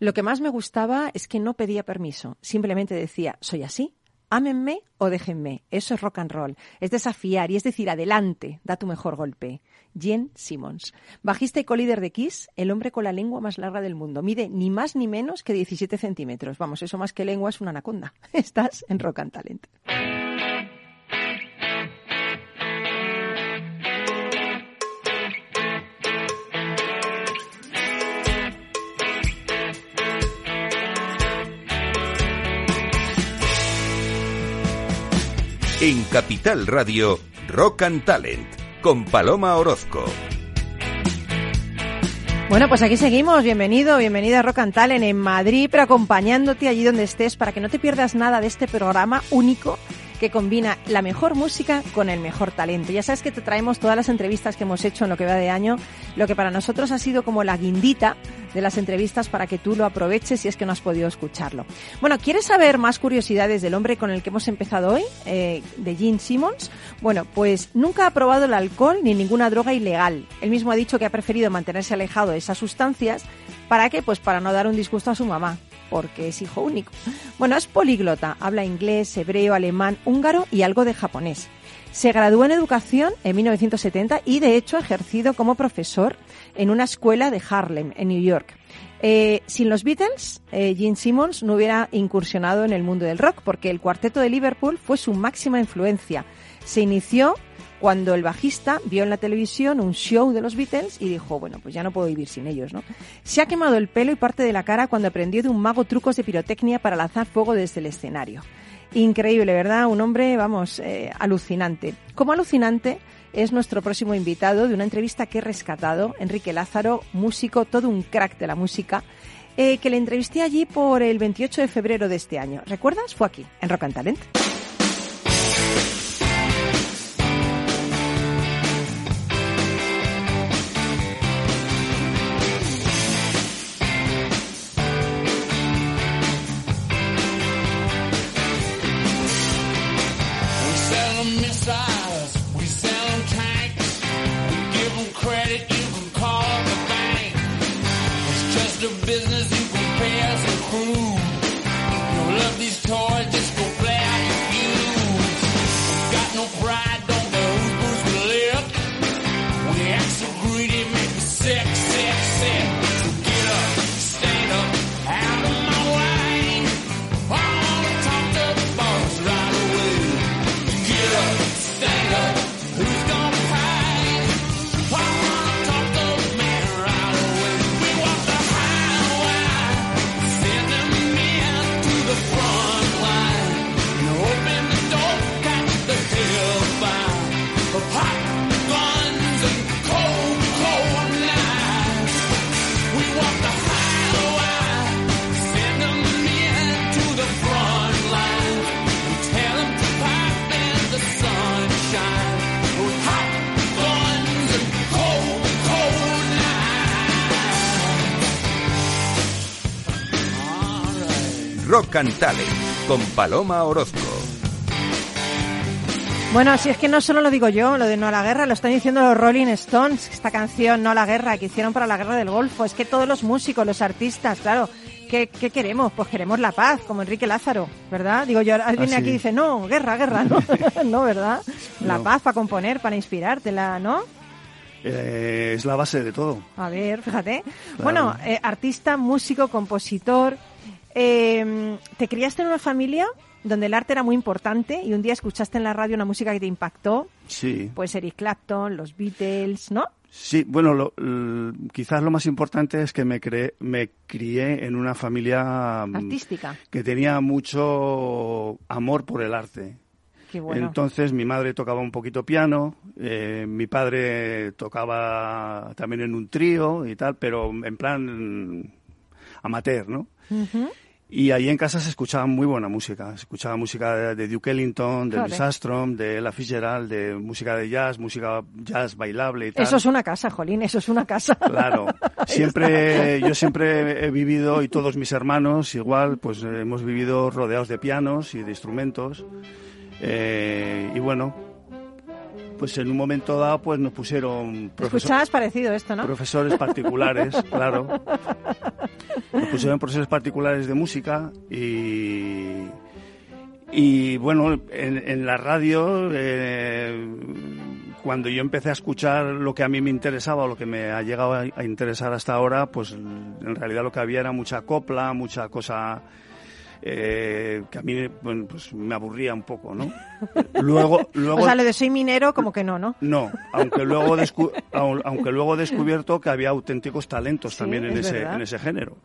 Lo que más me gustaba es que no pedía permiso, simplemente decía, soy así, ámenme o déjenme. Eso es rock and roll. Es desafiar y es decir, adelante, da tu mejor golpe. Jen Simmons, bajista y colíder de Kiss, el hombre con la lengua más larga del mundo. Mide ni más ni menos que 17 centímetros. Vamos, eso más que lengua es una anaconda. Estás en Rock and Talent. En Capital Radio, Rock and Talent, con Paloma Orozco. Bueno, pues aquí seguimos. Bienvenido, bienvenida a Rock and Talent en Madrid, pero acompañándote allí donde estés para que no te pierdas nada de este programa único que combina la mejor música con el mejor talento. Ya sabes que te traemos todas las entrevistas que hemos hecho en lo que va de año, lo que para nosotros ha sido como la guindita de las entrevistas para que tú lo aproveches si es que no has podido escucharlo. Bueno, ¿quieres saber más curiosidades del hombre con el que hemos empezado hoy, eh, de Gene Simmons? Bueno, pues nunca ha probado el alcohol ni ninguna droga ilegal. Él mismo ha dicho que ha preferido mantenerse alejado de esas sustancias. ¿Para qué? Pues para no dar un disgusto a su mamá porque es hijo único. Bueno, es políglota, habla inglés, hebreo, alemán, húngaro y algo de japonés. Se graduó en educación en 1970 y de hecho ha ejercido como profesor en una escuela de Harlem, en New York. Eh, sin los Beatles, eh, Gene Simmons no hubiera incursionado en el mundo del rock porque el cuarteto de Liverpool fue su máxima influencia. Se inició cuando el bajista vio en la televisión un show de los Beatles y dijo, bueno, pues ya no puedo vivir sin ellos, ¿no? Se ha quemado el pelo y parte de la cara cuando aprendió de un mago trucos de pirotecnia para lanzar fuego desde el escenario. Increíble, ¿verdad? Un hombre, vamos, eh, alucinante. Como alucinante es nuestro próximo invitado de una entrevista que he rescatado, Enrique Lázaro, músico, todo un crack de la música, eh, que le entrevisté allí por el 28 de febrero de este año. ¿Recuerdas? Fue aquí, en Rock and Talent. Cantale, con Paloma Orozco. Bueno, si es que no solo lo digo yo, lo de No a la Guerra, lo están diciendo los Rolling Stones, esta canción No a la Guerra que hicieron para la Guerra del Golfo. Es que todos los músicos, los artistas, claro, ¿qué, queremos? Pues queremos la paz, como Enrique Lázaro, ¿verdad? Digo yo, alguien aquí dice, no, guerra, guerra, no, no ¿verdad? La paz para componer, para inspirártela, ¿no? Eh, es la base de todo. A ver, fíjate. Bueno, eh, artista, músico, compositor, eh, ¿Te criaste en una familia donde el arte era muy importante y un día escuchaste en la radio una música que te impactó? Sí. Pues Eric Clapton, los Beatles, ¿no? Sí, bueno, quizás lo más importante es que me, me crié en una familia mm, artística que tenía mucho amor por el arte. Qué bueno. Entonces mi madre tocaba un poquito piano, eh, mi padre tocaba también en un trío y tal, pero en plan amateur, ¿no? Y ahí en casa se escuchaba muy buena música. Se escuchaba música de, Duke Ellington, de Louis Armstrong, de Ella Fitzgerald, de música de jazz, música jazz bailable y tal. Eso es una casa, Jolín, eso es una casa. Claro. Siempre, yo siempre he vivido, y todos mis hermanos igual, pues hemos vivido rodeados de pianos y de instrumentos. Eh, y bueno, pues en un momento dado pues nos pusieron profesores. parecido esto, ¿no? Profesores particulares, claro. me pusieron profesores particulares de música y, y bueno, en, en la radio, eh, cuando yo empecé a escuchar lo que a mí me interesaba o lo que me ha llegado a, a interesar hasta ahora, pues en realidad lo que había era mucha copla, mucha cosa eh, que a mí bueno, pues me aburría un poco, ¿no? Luego, luego O sea, lo de soy minero, como que no, ¿no? no, aunque luego descu- au- aunque luego he descubierto que había auténticos talentos Sí, también en es ese verdad. en ese género.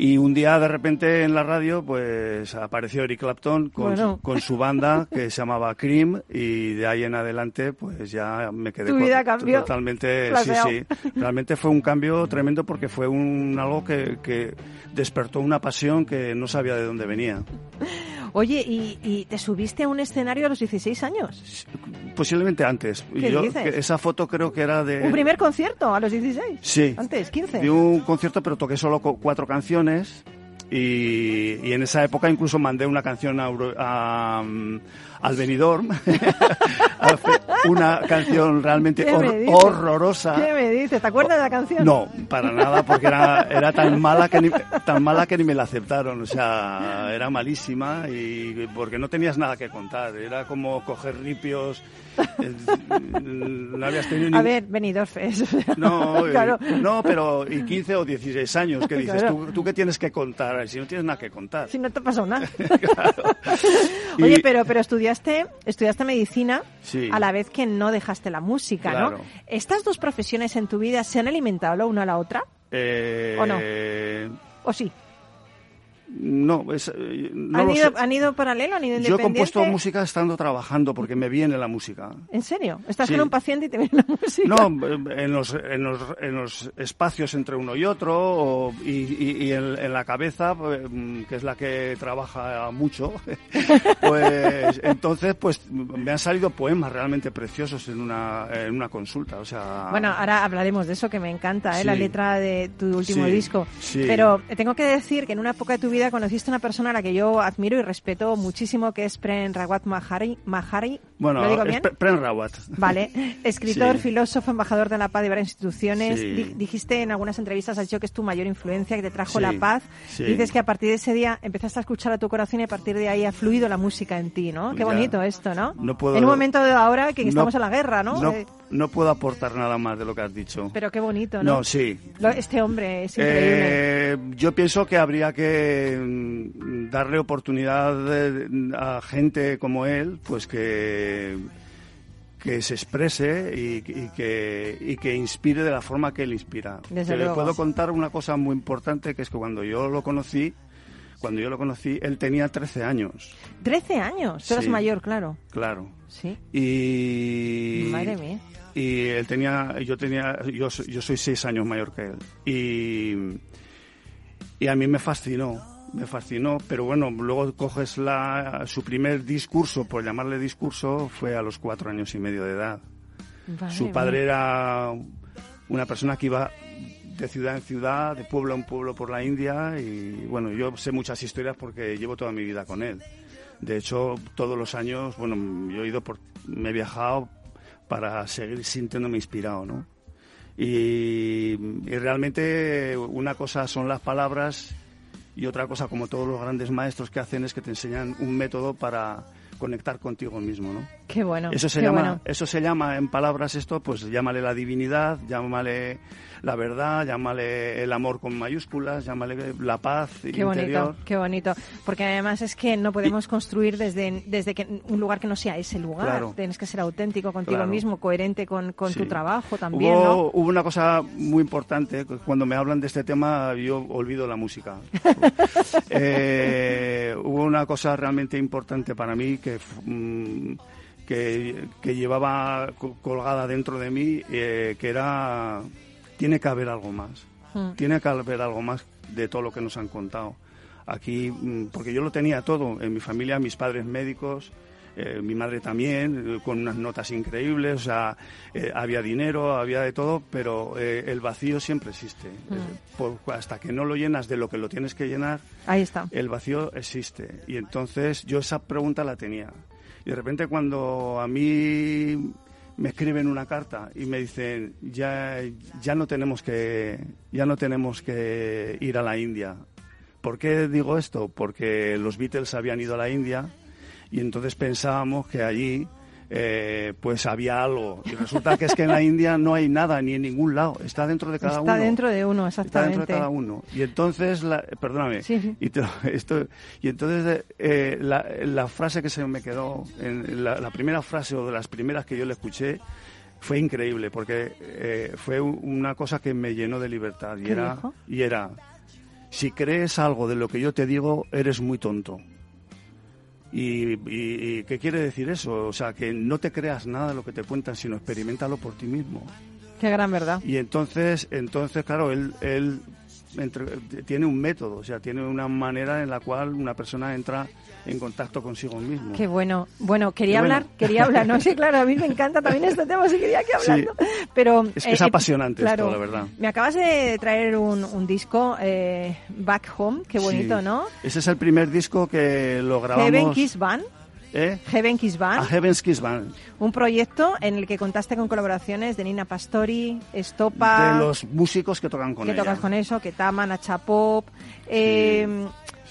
Y un día de repente en la radio pues apareció Eric Clapton con, Bueno. con su banda que se llamaba Cream y de ahí en adelante pues ya me quedé Tu vida cambió. totalmente sí sí realmente fue un cambio tremendo porque fue un algo que, que despertó una pasión que no sabía de dónde venía Oye, ¿y, y te subiste a un escenario a los 16 años? posiblemente antes ¿Qué Yo- dices? esa foto creo que era de ¿Un primer concierto a los 16? Sí. Antes, 15. Di un concierto, pero toqué solo cuatro canciones. Y, y en esa época incluso mandé una canción a, a, mm, al Benidorm. una canción realmente horrorosa. ¿Qué me dices? ¿Te acuerdas de la canción? No, para nada, porque era, era tan mala que ni, tan mala que ni me la aceptaron. O sea, era malísima y porque no tenías nada que contar. Era como coger ripios. No habías tenido A ni- ver, Benidorm es. no, eh, claro. no, pero y 15 o 16 años, ¿qué dices? Claro. ¿Tú, ¿Tú qué tienes que contar? Si no tienes nada que contar. Si no te pasado nada. Y- Oye, pero, pero estudiaste, estudiaste medicina Sí. a la vez que no dejaste la música, ¿no? ¿Estas dos profesiones en tu vida se han alimentado la una a la otra? Eh, ¿O no? ¿O sí? No, es, eh, no ¿Han, ido. ¿Han ido paralelo? ¿Han ido Yo he independiente? compuesto música estando trabajando porque me viene la música. ¿En serio? ¿Estás Sí. con un paciente y te viene la música? No, en los, en los, en los espacios entre uno y otro o- y, y- y en, en la cabeza, pues, mm, que es la que trabaja mucho, pues entonces pues me han salido poemas realmente preciosos en una, en una consulta. O sea, Bueno, ahora hablaremos de eso que me encanta, ¿eh? Sí. la letra de tu último Sí, disco. sí. Pero tengo que decir que en una época de tu vida conociste a una persona a la que yo admiro y respeto muchísimo, que es Prem Rawat Mahari. Mahari bueno, ¿Lo digo es bien? Pre- Prem Rawat. Vale, escritor, Sí. filósofo, embajador de la paz de varias instituciones. Sí. Dijiste en algunas entrevistas, has dicho que es tu mayor influencia, que te trajo Sí, la paz. Dices que a partir de ese día empezaste a escuchar a tu corazón y a partir de ahí ha fluido la música en ti, ¿no? Qué Ya. bonito esto, ¿no? No puedo- en un momento de ahora que No- estamos en la guerra, ¿no? No, Eh, no puedo aportar nada más de lo que has dicho. pero qué bonito, ¿no? No, sí. Este hombre es increíble. Eh, yo pienso que habría que darle oportunidad de- a gente como él, pues que que se exprese y, y que, y que inspire de la forma que él inspira. Desde Que le puedo contar una cosa muy importante, que es que cuando yo lo conocí, cuando yo lo conocí, él tenía 13 años, 13 años, tú eras mayor, claro. claro. Sí. Y Madre mía. y él tenía yo tenía yo soy- yo soy seis años mayor que él y y a mí me fascinó me fascinó pero bueno luego coges la su primer discurso por llamarle discurso fue a los cuatro años y medio de edad su padre era una persona que iba de ciudad en ciudad, de pueblo en pueblo por la India y bueno, yo sé muchas historias porque llevo toda mi vida con él. De hecho, todos los años, bueno, yo he ido por, me he viajado para seguir sintiéndome inspirado, ¿no? Y, y realmente una cosa son las palabras y otra cosa, como todos los grandes maestros que hacen, es que te enseñan un método para conectar contigo mismo, ¿no? Qué bueno. Eso se llama, bueno. eso se llama en palabras esto, pues llámale la divinidad, llámale la verdad, llámale el amor con mayúsculas, llámale la paz Qué interior. bonito, qué bonito. Porque además es que no podemos construir desde, desde que un lugar que no sea ese lugar. Claro. Tienes que ser auténtico contigo Claro. mismo, coherente con, con Sí. tu trabajo también, hubo, ¿no? hubo una cosa muy importante, cuando me hablan de este tema yo olvido la música. Eh, hubo una cosa realmente importante para mí que, mm, que, que llevaba co- colgada dentro de mí, eh, que era, tiene que haber algo más. Mm. Tiene que haber algo más de todo lo que nos han contado. Aquí, mm, porque yo lo tenía todo, en mi familia, mis padres médicos, eh, mi madre también, eh, con unas notas increíbles, o sea, eh, había dinero, había de todo, pero eh, el vacío siempre existe. Mm. Eh, por- hasta que no lo llenas de lo que lo tienes que llenar, Ahí está. el vacío existe. Y entonces yo esa pregunta la tenía. Y de repente cuando a mí me escriben una carta y me dicen ya ya no tenemos que ya no tenemos que ir a la India. ¿Por qué digo esto? Porque los Beatles habían ido a la India y entonces pensábamos que allí eh, pues había algo. Y resulta que es que en la India no hay nada ni en ningún lado. Está dentro de cada uno. Está dentro de uno, exactamente. Está dentro de cada uno. Y entonces, la, perdóname. Y, esto, y entonces eh, la, la, frase que se me quedó, en la, primera frase o de las primeras que yo le escuché, fue increíble porque eh, fue una cosa que me llenó de libertad y era y era si crees algo de lo que yo te digo eres muy tonto y, qué quiere decir eso? O sea, que no te creas nada de lo que te cuentan, sino experimentalo por ti mismo. Qué gran verdad. Y entonces, entonces claro, él, él tiene un método, o sea, tiene una manera en la cual una persona entra en contacto consigo mismo. Qué bueno. Bueno, quería hablar, quería hablar, no sí, claro, a mí me encanta también este tema, sí quería que hablando, pero es que es eh, apasionante esto, la verdad. Me acabas de traer un, un disco eh, Back Home, qué bonito, ¿no? Ese es el primer disco que lo grabamos. Heaven Kiss Band. ¿Eh? Heaven Kiss Band. A Heaven's Kiss Band. Un proyecto en el que contaste con colaboraciones de Nina Pastori, Estopa. De los músicos que tocan con que ella. tocas con eso, que Taman, Achapop. Eh,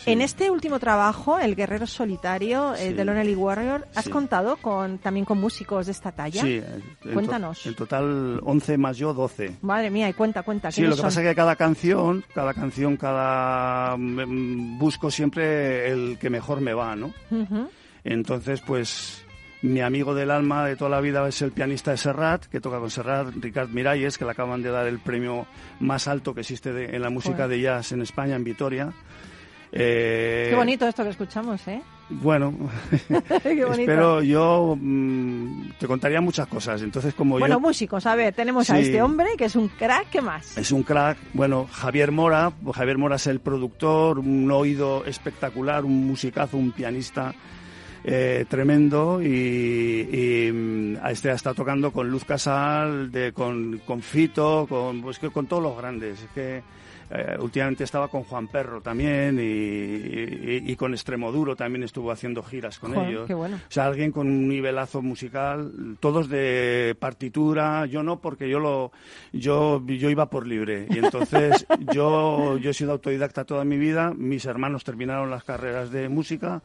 en este último trabajo, El Guerrero Solitario, eh, de Lonely Warrior, ¿has contado con, también con músicos de esta talla? Sí. Cuéntanos. en total 11 más yo, 12. Madre mía, y cuenta, cuenta. Sí, lo que pasa es que cada canción, cada canción, cada... Mm, busco siempre el que mejor me va, ¿no? Entonces, pues mi amigo del alma de toda la vida es el pianista de Serrat, que toca con Serrat, Ricard Miralles, que le acaban de dar el premio más alto que existe en la música de jazz en España, en Vitoria. Eh, Qué bonito esto que escuchamos, ¿eh? Bueno, espero yo mm, te contaría muchas cosas. Entonces, como bueno, músicos, a ver, tenemos a este hombre que es un crack, ¿qué más? Es un crack. Bueno, Javier Mora, Javier Mora es el productor, un oído espectacular, un musicazo, un pianista. Eh, tremendo y, mm, este está tocando con Luz Casal, de, con, con Fito, con, pues, con todos los grandes. Es que eh, últimamente estaba con Juan Perro también y, con Extremoduro también estuvo haciendo giras con ellos. O sea, alguien con un nivelazo musical, todos de partitura, yo no porque yo lo yo yo iba por libre. Y entonces yo yo he sido autodidacta toda mi vida, mis hermanos terminaron las carreras de música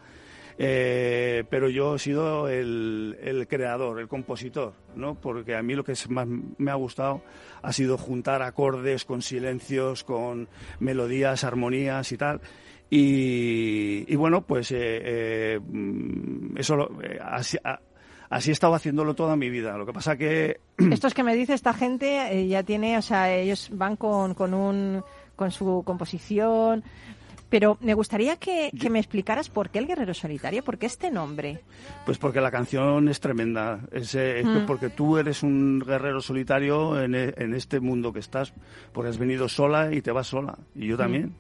eh, pero yo he sido el, el, creador, el compositor, ¿no? Porque a mí lo que más me ha gustado ha sido juntar acordes con silencios, con melodías, armonías y tal. Y, bueno, pues eh, eh, eso así, así he estado haciéndolo toda mi vida. Lo que pasa que... Esto es que me dice esta gente, ya tiene, o sea, ellos van con, con un con su composición, pero me gustaría que, me explicaras por qué el guerrero solitario, por qué este nombre. Pues porque la canción es tremenda. Es, eh, mm. porque tú eres un guerrero solitario en, e, en, este mundo que estás, porque has venido sola y te vas sola. Y yo mm. también.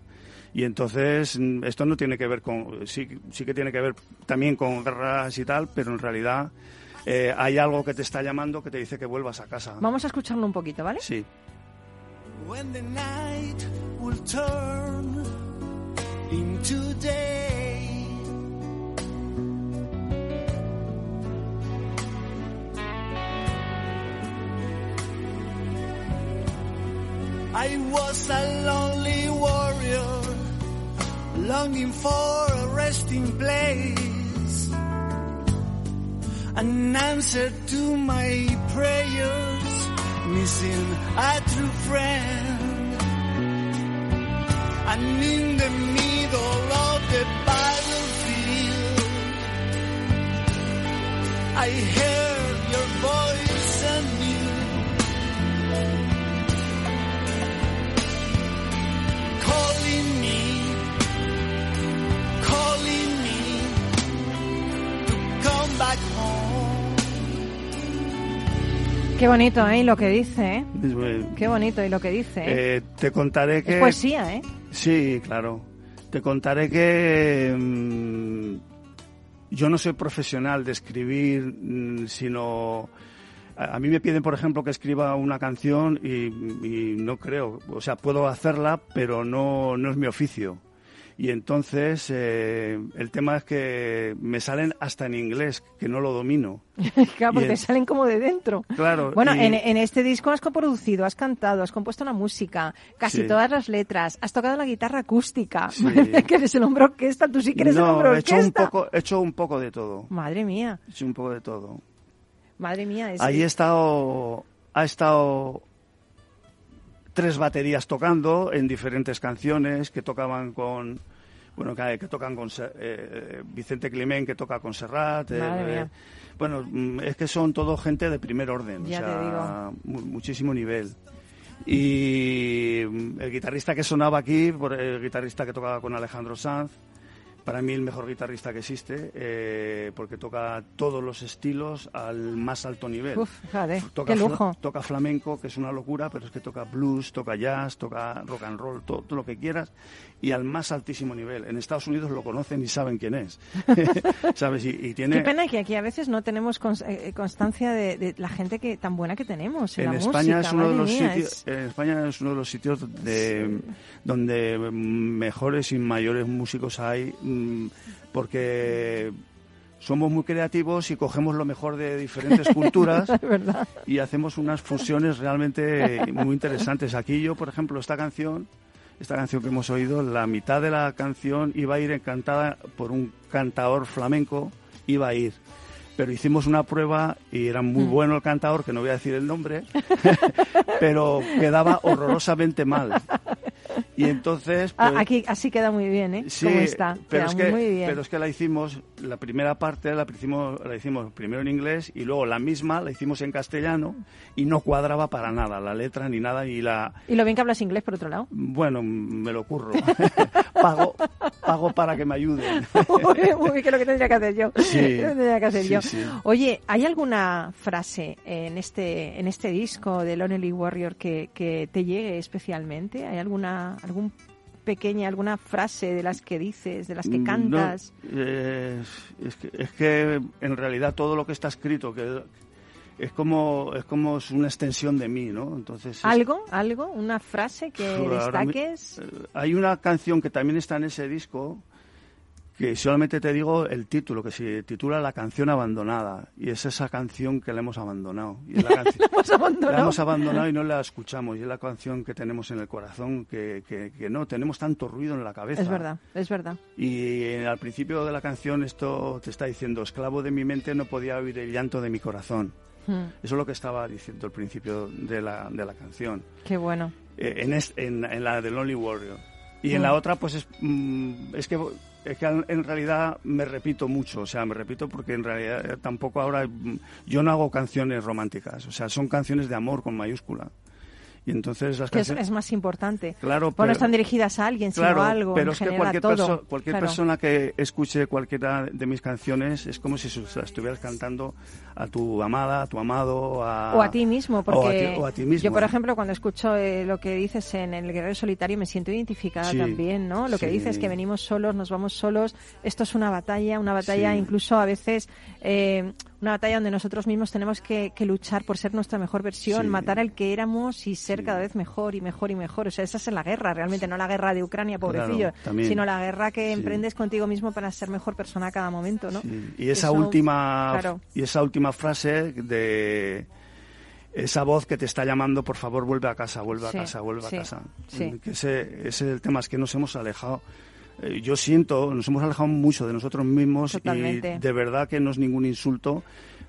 Y entonces mm, esto no tiene que ver con, sí, sí que tiene que ver también con guerras y tal, pero en realidad eh, hay algo que te está llamando que te dice que vuelvas a casa. Vamos a escucharlo un poquito, ¿vale? Sí. into day. I was a lonely warrior, longing for a resting place, an answer to my prayers, missing a true friend. And in the middle of the battlefield, I heard your voice. Calling me, calling me to come back home. Qué bonito, ¿eh? Lo que dice, ¿eh? Qué bonito, y lo que dice. ¿eh? Eh, te contaré que... Es poesía, ¿eh? Sí, claro. Te contaré que mm, yo no soy profesional de escribir, mm, sino a, mí me piden, por ejemplo, que escriba una canción y, no creo, o sea, puedo hacerla, pero no, no es mi oficio. Y entonces eh, el tema es que me salen hasta en inglés, que no lo domino. claro, porque salen como de dentro. Claro. Bueno, en, este disco has coproducido, has cantado, has compuesto una música, casi todas las letras, has tocado la guitarra acústica. que eres el hombre orquesta, tú sí que eres el hombre orquesta. He hecho, un poco, he hecho un poco de todo. Madre mía. He hecho un poco de todo. Madre mía. Ahí he estado, ha estado tres baterías tocando en diferentes canciones que tocaban con bueno que, que tocan con eh, Vicente Climén que toca con Serrat eh, bueno mm, es que son todo gente de primer orden o sea muchísimo nivel. Y mm, el guitarrista que sonaba aquí el guitarrista que tocaba con Alejandro Sanz para mí el mejor guitarrista que existe, eh, porque toca todos los estilos al más alto nivel. Uf, toca, qué lujo. toca flamenco, que es una locura, pero es que toca blues, toca jazz, toca rock and roll, todo, lo que quieras, y al más altísimo nivel. En Estados Unidos lo conocen y saben quién es. ¿Sabes? Y, tiene... Qué pena que aquí a veces no tenemos eh, eh, constancia de, la gente que tan buena que tenemos en, la España Es uno de los sitios, En España es uno de los sitios de, donde mejores y mayores músicos hay porque somos muy creativos y cogemos lo mejor de diferentes culturas y hacemos unas fusiones realmente muy interesantes. Aquí yo, por ejemplo, esta canción, esta canción que hemos oído, la mitad de la canción iba a ir encantada por un cantador flamenco, iba a ir. Pero hicimos una prueba y era muy mm. bueno el cantador, que no voy a decir el nombre, pero quedaba horrorosamente mal. Y entonces... Ah, pues, aquí así queda muy bien, ¿eh? Sí, está. Pero, es que, muy bien. pero es que la hicimos, la primera parte la hicimos, la hicimos primero en inglés y luego la misma la hicimos en castellano y no cuadraba para nada la letra ni nada y la... ¿Y lo bien que hablas inglés por otro lado? Bueno, me lo ocurro. pago, pago para que me ayuden. Uy, que lo que tendría que hacer yo. Sí, tendría que hacer yo. Oye, ¿hay alguna frase en este, en este disco de Lonely Warrior que, que te llegue especialmente? ¿Hay alguna algún pequeña, alguna frase de las que dices, de las que cantas? Eh, es, que, es, que, en realidad todo lo que está escrito, que es como es como una extensión de mí, ¿no? Entonces algo, algo, una frase que destaques. Eh, hay una canción que también está en ese disco que solamente te digo el título, que se titula La canción abandonada, y es esa canción que la hemos abandonado. Y la, ¿La, hemos abandonado? la hemos abandonado y no la escuchamos, y es la canción que tenemos en el corazón, que, que, no, tenemos tanto ruido en la cabeza. Es verdad, es verdad. Y eh, al principio de la canción esto te está diciendo, esclavo de mi mente no podía oír el llanto de mi corazón. Hmm. Eso es lo que estaba diciendo al principio de la, de la canción. Qué bueno. Eh, en, en, la de Lonely Warrior. Y en la hmm. otra, pues es, mm, es que es que en realidad me repito mucho, o sea, me repito porque en realidad tampoco ahora yo no hago canciones románticas, o sea, son canciones de amor con mayúscula. Y entonces las canciones... es, más importante. Claro, pero... no están dirigidas a alguien, sino a algo. Pero es que cualquier, todo. cualquier persona que escuche cualquiera de mis canciones es como si las estuvieras cantando a tu amada, a tu amado, a... O a ti mismo, porque o a ti, mismo. yo, por ejemplo, cuando escucho eh, lo que dices en El Guerrero Solitario me siento identificada también, ¿no? Lo que dices que venimos solos, nos vamos solos, esto es una batalla, una batalla incluso a veces... Eh, una batalla donde nosotros mismos tenemos que, luchar por ser nuestra mejor versión, matar al que éramos y ser cada vez mejor y mejor y mejor. O sea, esa es la guerra, realmente, no la guerra de Ucrania, pobrecillo, sino la guerra que emprendes contigo mismo para ser mejor persona a cada momento, ¿no? Y esa última y esa última frase de esa voz que te está llamando, por favor, vuelve a casa, vuelve a casa, vuelve a casa. Que ese, ese es el tema, es que nos hemos alejado eh, yo siento, nos hemos alejado mucho de nosotros mismos y de verdad que no es ningún insulto,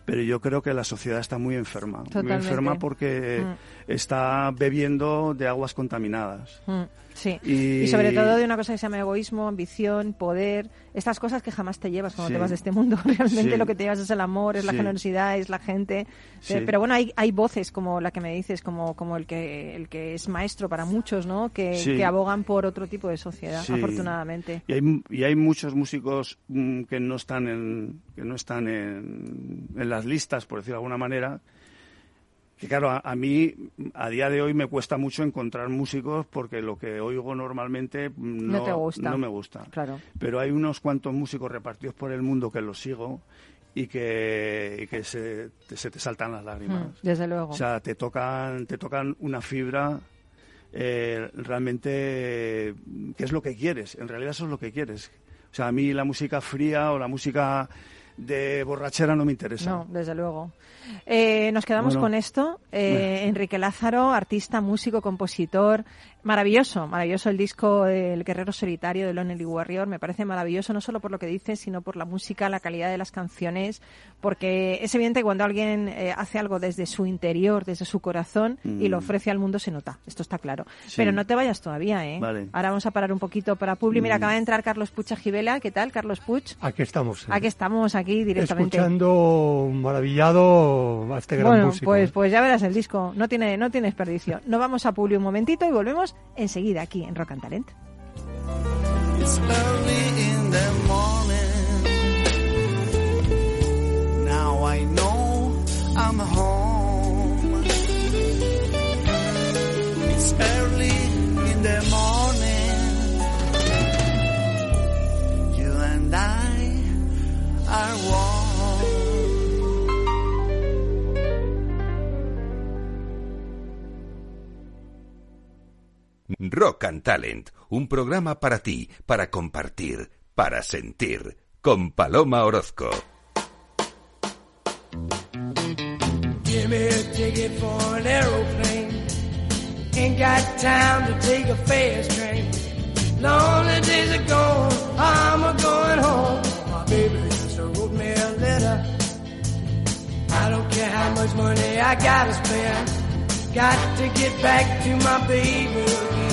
pero yo creo que la sociedad está muy enferma. Muy enferma porque mm. está bebiendo de aguas contaminadas. Mm. Sí, y... sobre todo de una cosa que se llama egoísmo, ambición, poder, estas cosas que jamás te llevas cuando te vas de este mundo. Realmente lo que te llevas es el amor, es la generosidad, es la gente. Eh, pero bueno, hay, hay voces como la que me dices, como, como el, que, el que es maestro para muchos, ¿no? Que, que abogan por otro tipo de sociedad, afortunadamente. Y hay, y hay muchos músicos mm, que no están, en, que no están en, en las listas, por decirlo de alguna manera, que claro, a, mí a día de hoy me cuesta mucho encontrar músicos porque lo que oigo normalmente no, no me gusta. Claro. Pero hay unos cuantos músicos repartidos por el mundo que los sigo y que, que se, te, se te saltan las lágrimas. Mm, desde luego. O sea, te tocan, te tocan una fibra eh, realmente qué es lo que quieres. En realidad eso es lo que quieres. O sea, a mí la música fría o la música de borrachera no me interesa. No, desde luego. Eh, nos quedamos con esto. Eh, Enrique Lázaro, artista, músico, compositor. Maravilloso, maravilloso el disco El Guerrero Solitario de Lonely Warrior. Me parece maravilloso, no solo por lo que dice, sino por la música, la calidad de las canciones. Porque es evidente que cuando alguien eh, hace algo desde su interior, desde su corazón, y lo mm. ofrece al mundo, se nota. Esto está claro. Pero no te vayas todavía, ¿eh? Ahora vamos a parar un poquito para Publi. Mira, mm. acaba de entrar Carlos Pucha Gibela. ¿Qué tal, Carlos Puch? Aquí estamos. Aquí estamos, aquí directamente. Escuchando maravillado este bueno, Pues, pues ya verás el disco, no tiene, no tiene desperdicio. Nos vamos a Publi un momentito y volvemos enseguida aquí en Rock and Talent. Rock and Talent, un programa para ti, para compartir, para sentir, con Paloma Orozco. Give me a ticket for an aeroplane. Ain't got time to take a fast train. Lonely days are gone, I'm a going home. My baby just wrote me a letter. I don't care how much money I gotta spend. Got to get back to my baby.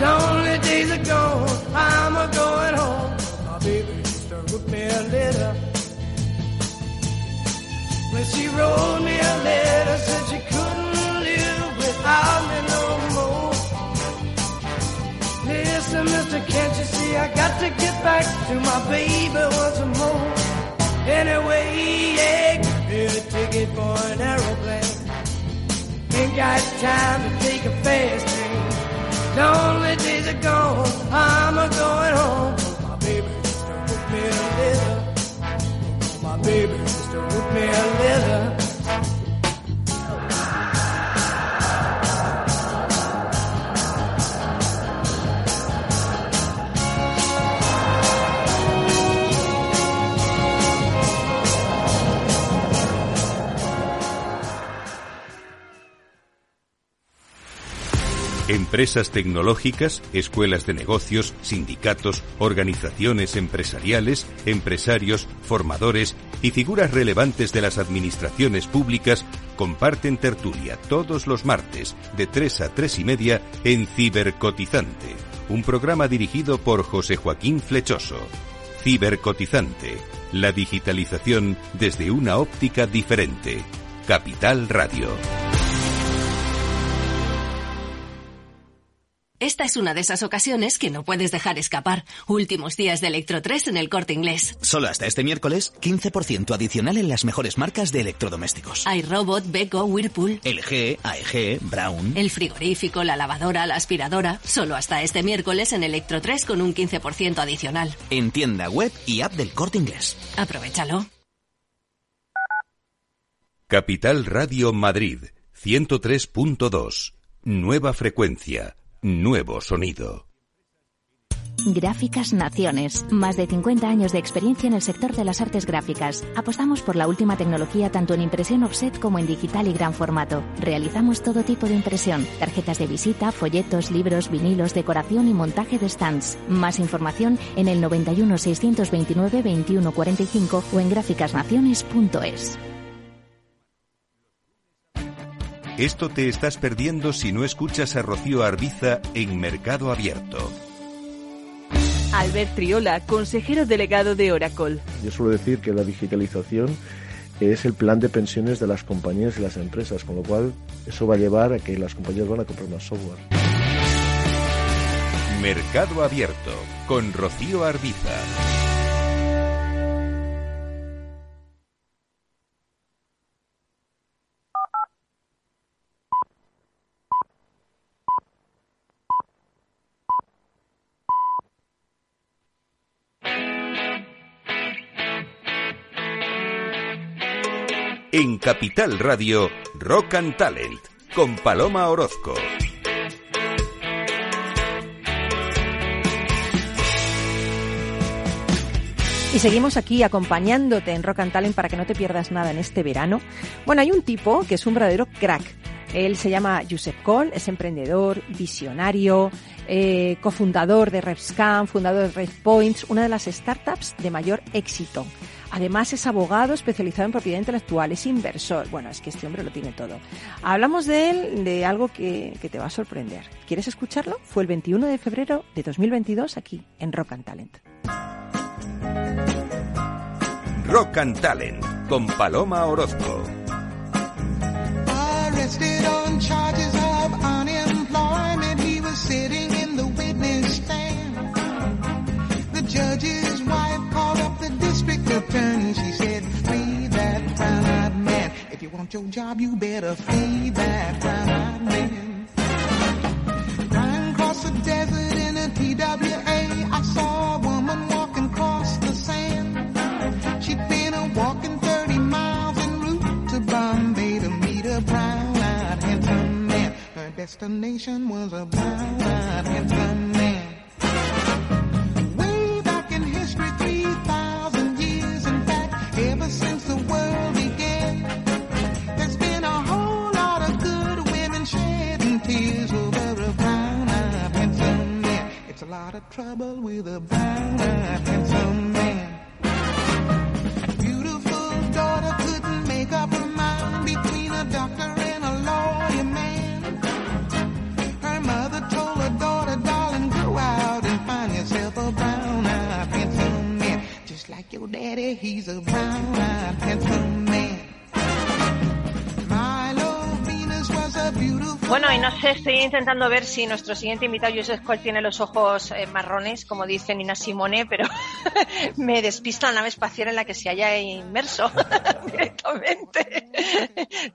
Lonely days are gone, I'm a going home. My baby used wrote me a letter. When she wrote me a letter, said she couldn't live without me no more. Listen, mister, can't you see I got to get back to my baby once more? Anyway, yeah, me a ticket for an aeroplane. Ain't got time to take a fast. Lonely days are gone, I'm a going home. My baby just wrote me a letter. My baby just wrote me a letter. Empresas tecnológicas, escuelas de negocios, sindicatos, organizaciones empresariales, empresarios, formadores y figuras relevantes de las administraciones públicas comparten tertulia todos los martes de 3 a 3 y media en Cibercotizante, un programa dirigido por José Joaquín Flechoso. Cibercotizante, la digitalización desde una óptica diferente. Capital Radio. Esta es una de esas ocasiones que no puedes dejar escapar. Últimos días de Electro 3 en el corte inglés. Solo hasta este miércoles, 15% adicional en las mejores marcas de electrodomésticos. Hay Robot, Beko, Whirlpool. LG, AEG, Brown. El frigorífico, la lavadora, la aspiradora. Solo hasta este miércoles en Electro 3 con un 15% adicional. En tienda web y app del corte inglés. Aprovechalo. Capital Radio Madrid, 103.2. Nueva frecuencia Nuevo sonido. Gráficas Naciones. Más de 50 años de experiencia en el sector de las artes gráficas. Apostamos por la última tecnología tanto en impresión offset como en digital y gran formato. Realizamos todo tipo de impresión. Tarjetas de visita, folletos, libros, vinilos, decoración y montaje de stands. Más información en el 91 629 2145 o en gráficasnaciones.es. Esto te estás perdiendo si no escuchas a Rocío Arbiza en Mercado Abierto. Albert Triola, consejero delegado de Oracle. Yo suelo decir que la digitalización es el plan de pensiones de las compañías y las empresas, con lo cual eso va a llevar a que las compañías van a comprar más software. Mercado Abierto con Rocío Arbiza. En Capital Radio, Rock and Talent, con Paloma Orozco. Y seguimos aquí acompañándote en Rock and Talent para que no te pierdas nada en este verano. Bueno, hay un tipo que es un verdadero crack. Él se llama Josep Kohl, es emprendedor, visionario, eh, cofundador de RevScan, fundador de RevPoints, una de las startups de mayor éxito. Además es abogado especializado en propiedad intelectual, es inversor. Bueno, es que este hombre lo tiene todo. Hablamos de él, de algo que, que te va a sorprender. ¿Quieres escucharlo? Fue el 21 de febrero de 2022 aquí en Rock and Talent. Rock and Talent con Paloma Orozco. Want your job, you better free that brown-eyed man. Riding across the desert in a TWA, I saw a woman walking across the sand. She'd been a walking 30 miles en route to Bombay to meet a brown-eyed handsome man. Her destination was a brown-eyed handsome man. Lot of trouble with a brown-eyed handsome man. Beautiful daughter couldn't make up her mind between a doctor and a lawyer man. Her mother told her daughter, darling, go out and find yourself a brown-eyed handsome man. Just like your daddy, he's a brown-eyed handsome man. Milo Venus Bueno, y no sé, estoy intentando ver si nuestro siguiente invitado, Joseph Cole, tiene los ojos eh, marrones, como dice Nina Simone, pero me despista la nave espacial en la que se haya inmerso directamente.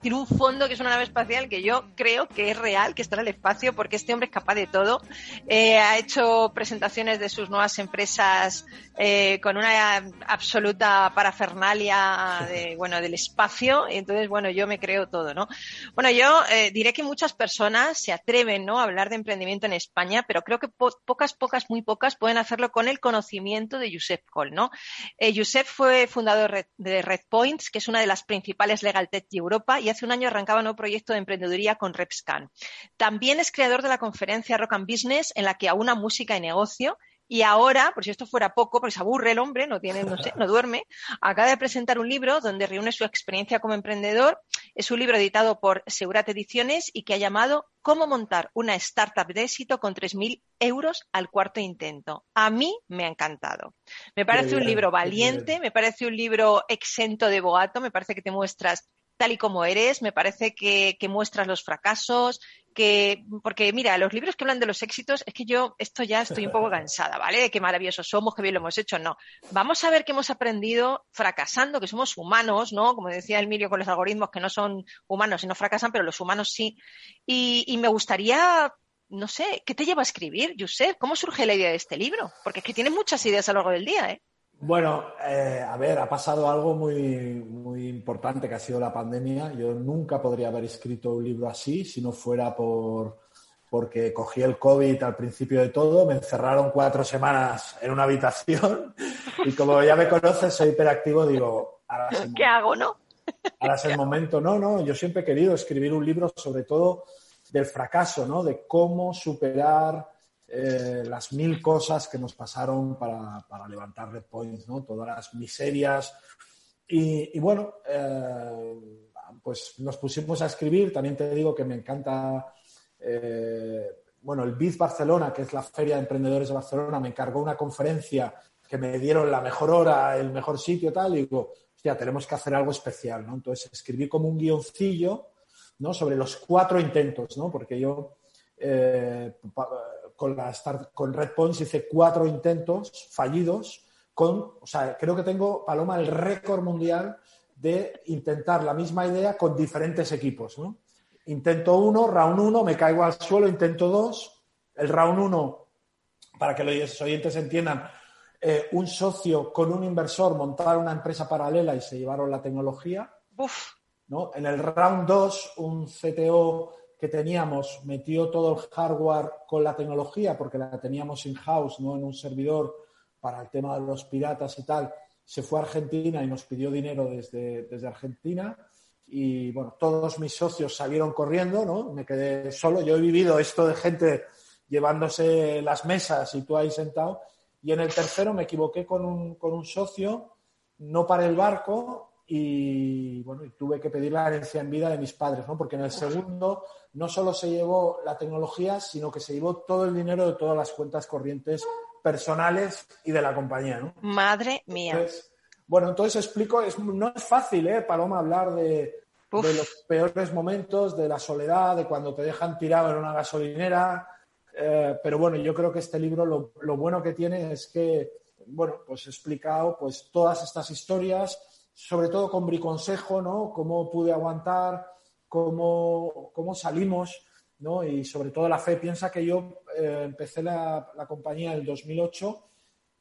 tiene un fondo que es una nave espacial que yo creo que es real, que está en el espacio, porque este hombre es capaz de todo. Eh, ha hecho presentaciones de sus nuevas empresas eh, con una absoluta parafernalia de, bueno, del espacio. Entonces, bueno, yo me creo todo, ¿no? Bueno, yo eh, diré que muchas personas se atreven, ¿no? A hablar de emprendimiento en España, pero creo que po pocas, pocas, muy pocas pueden hacerlo con el conocimiento de Josep Col, ¿no? Eh, fue fundador de Red Points, que es una de las principales legal tech de Europa, y hace un año arrancaba un nuevo proyecto de emprendeduría con RepScan. También es creador de la conferencia Rock and Business, en la que aúna música y negocio, y ahora, por si esto fuera poco, porque se aburre el hombre, no tiene, no sé, no duerme, acaba de presentar un libro donde reúne su experiencia como emprendedor. Es un libro editado por Segurat Ediciones y que ha llamado Cómo montar una startup de éxito con 3.000 euros al cuarto intento. A mí me ha encantado. Me parece bien, un libro valiente, me parece un libro exento de boato, me parece que te muestras tal y como eres, me parece que, que muestras los fracasos, que, porque mira, los libros que hablan de los éxitos, es que yo esto ya estoy un poco cansada, ¿vale? De qué maravillosos somos, qué bien lo hemos hecho, no. Vamos a ver qué hemos aprendido fracasando, que somos humanos, ¿no? Como decía Emilio con los algoritmos, que no son humanos y no fracasan, pero los humanos sí. Y, y me gustaría, no sé, ¿qué te lleva a escribir, Josep? ¿Cómo surge la idea de este libro? Porque es que tienes muchas ideas a lo largo del día, ¿eh? Bueno, eh, a ver, ha pasado algo muy, muy importante que ha sido la pandemia. Yo nunca podría haber escrito un libro así si no fuera por porque cogí el COVID al principio de todo, me encerraron cuatro semanas en una habitación y como ya me conoces, soy hiperactivo, digo, ahora es el ¿Qué hago, no? ahora es el momento. No, no, yo siempre he querido escribir un libro sobre todo del fracaso, ¿no? De cómo superar eh, las mil cosas que nos pasaron para, para levantar Red Points, ¿no? Todas las miserias. Y, y bueno, eh, pues nos pusimos a escribir. También te digo que me encanta, eh, bueno, el BIZ Barcelona, que es la Feria de Emprendedores de Barcelona, me encargó una conferencia que me dieron la mejor hora, el mejor sitio, tal, y digo, hostia, tenemos que hacer algo especial, ¿no? Entonces escribí como un guioncillo, ¿no? Sobre los cuatro intentos, ¿no? Porque yo, eh, con, la Start- con Red Points hice cuatro intentos fallidos. Con, o sea, creo que tengo, Paloma, el récord mundial de intentar la misma idea con diferentes equipos. ¿no? Intento uno, round uno, me caigo al suelo, intento dos. El round uno, para que los oyentes entiendan, eh, un socio con un inversor montaron una empresa paralela y se llevaron la tecnología. Uf, ¿no? En el round 2, un CTO que teníamos metió todo el hardware con la tecnología porque la teníamos in-house, no en un servidor para el tema de los piratas y tal. Se fue a Argentina y nos pidió dinero desde, desde Argentina. Y bueno, todos mis socios salieron corriendo, ¿no? Me quedé solo. Yo he vivido esto de gente llevándose las mesas y tú ahí sentado. Y en el tercero me equivoqué con un, con un socio, no paré el barco y bueno, y tuve que pedir la herencia en vida de mis padres, ¿no? Porque en el segundo no solo se llevó la tecnología, sino que se llevó todo el dinero de todas las cuentas corrientes personales y de la compañía, ¿no? madre mía. Entonces, bueno, entonces explico, es, no es fácil, ¿eh, Paloma, hablar de, de los peores momentos, de la soledad, de cuando te dejan tirado en una gasolinera. eh, pero bueno, yo creo que este libro lo, lo bueno que tiene es que, bueno, pues he explicado pues todas estas historias, sobre todo con briconsejo, ¿no? Cómo pude aguantar, cómo, cómo salimos, ¿no? Y sobre todo la fe. Piensa que yo eh, empecé la, la compañía en el 2008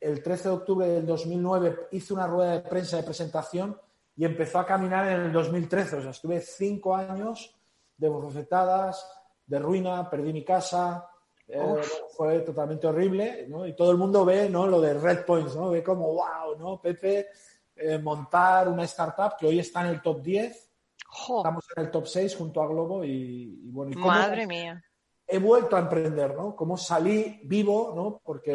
el 13 de octubre del 2009 hice una rueda de prensa de presentación y empezó a caminar en el 2013. O sea, estuve cinco años de bofetadas, de ruina, perdí mi casa, eh, fue totalmente horrible, ¿no? Y todo el mundo ve, ¿no? Lo de Red Points, ¿no? Ve como, wow, ¿no? Pepe, eh, montar una startup que hoy está en el top 10, estamos en el top 6 junto a Globo y, y bueno, y cómo Madre mía. he vuelto a emprender, ¿no? Cómo salí vivo, ¿no? Porque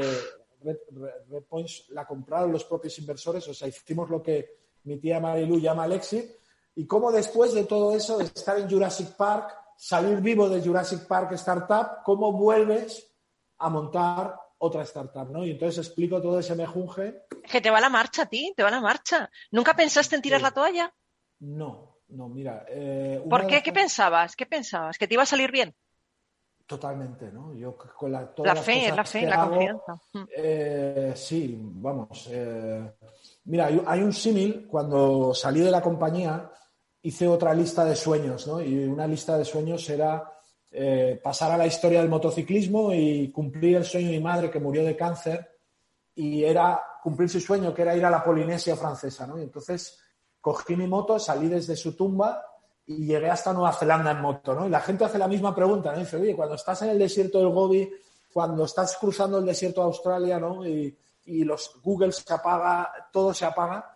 Red, Red- Red Points la compraron los propios inversores, o sea, hicimos lo que mi tía Marilu llama el exit, y cómo después de todo eso, de estar en Jurassic Park, salir vivo de Jurassic Park Startup, cómo vuelves a montar otra startup, ¿no? Y entonces explico todo ese mejunje. Que te va la marcha a ti, te va la marcha. ¿Nunca pensaste en tirar la toalla? No, no, mira. eh, ¿Por qué? ¿Qué pensabas? ¿Qué pensabas? ¿Que te iba a salir bien? Totalmente, ¿no? Yo con la, todas La las fe, cosas la fe, que la hago, confianza. Mm. Eh, sí, vamos. eh, mira, hay, hay un símil. Cuando salí de la compañía, hice otra lista de sueños, ¿no? Y una lista de sueños era eh, pasar a la historia del motociclismo y cumplir el sueño de mi madre que murió de cáncer. Y era cumplir su sueño, que era ir a la Polinesia francesa, ¿no? Y entonces cogí mi moto, salí desde su tumba y llegué hasta Nueva Zelanda en moto, ¿no? Y la gente hace la misma pregunta, ¿no? Dice, oye, cuando estás en el desierto del Gobi, cuando estás cruzando el desierto de Australia, ¿no? Y, y los Google se apaga, todo se apaga.